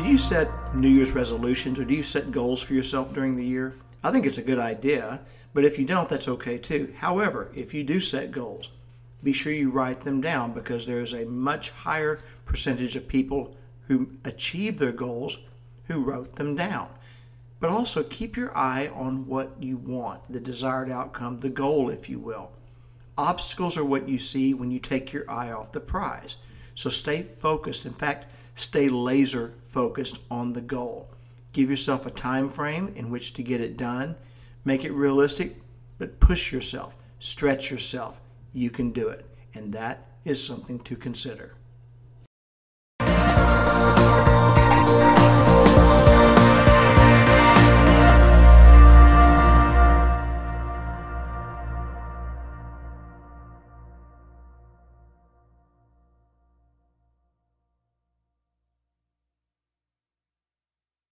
you set New Year's resolutions or do you set goals for yourself during the year? I think it's a good idea, but if you don't, that's okay too. However, if you do set goals, be sure you write them down because there is a much higher percentage of people who achieve their goals who wrote them down. But also keep your eye on what you want, the desired outcome, the goal, if you will. Obstacles are what you see when you take your eye off the prize. So stay focused. In fact, stay laser focused on the goal. Give yourself a time frame in which to get it done. Make it realistic, but push yourself, stretch yourself. You can do it. And that is something to consider.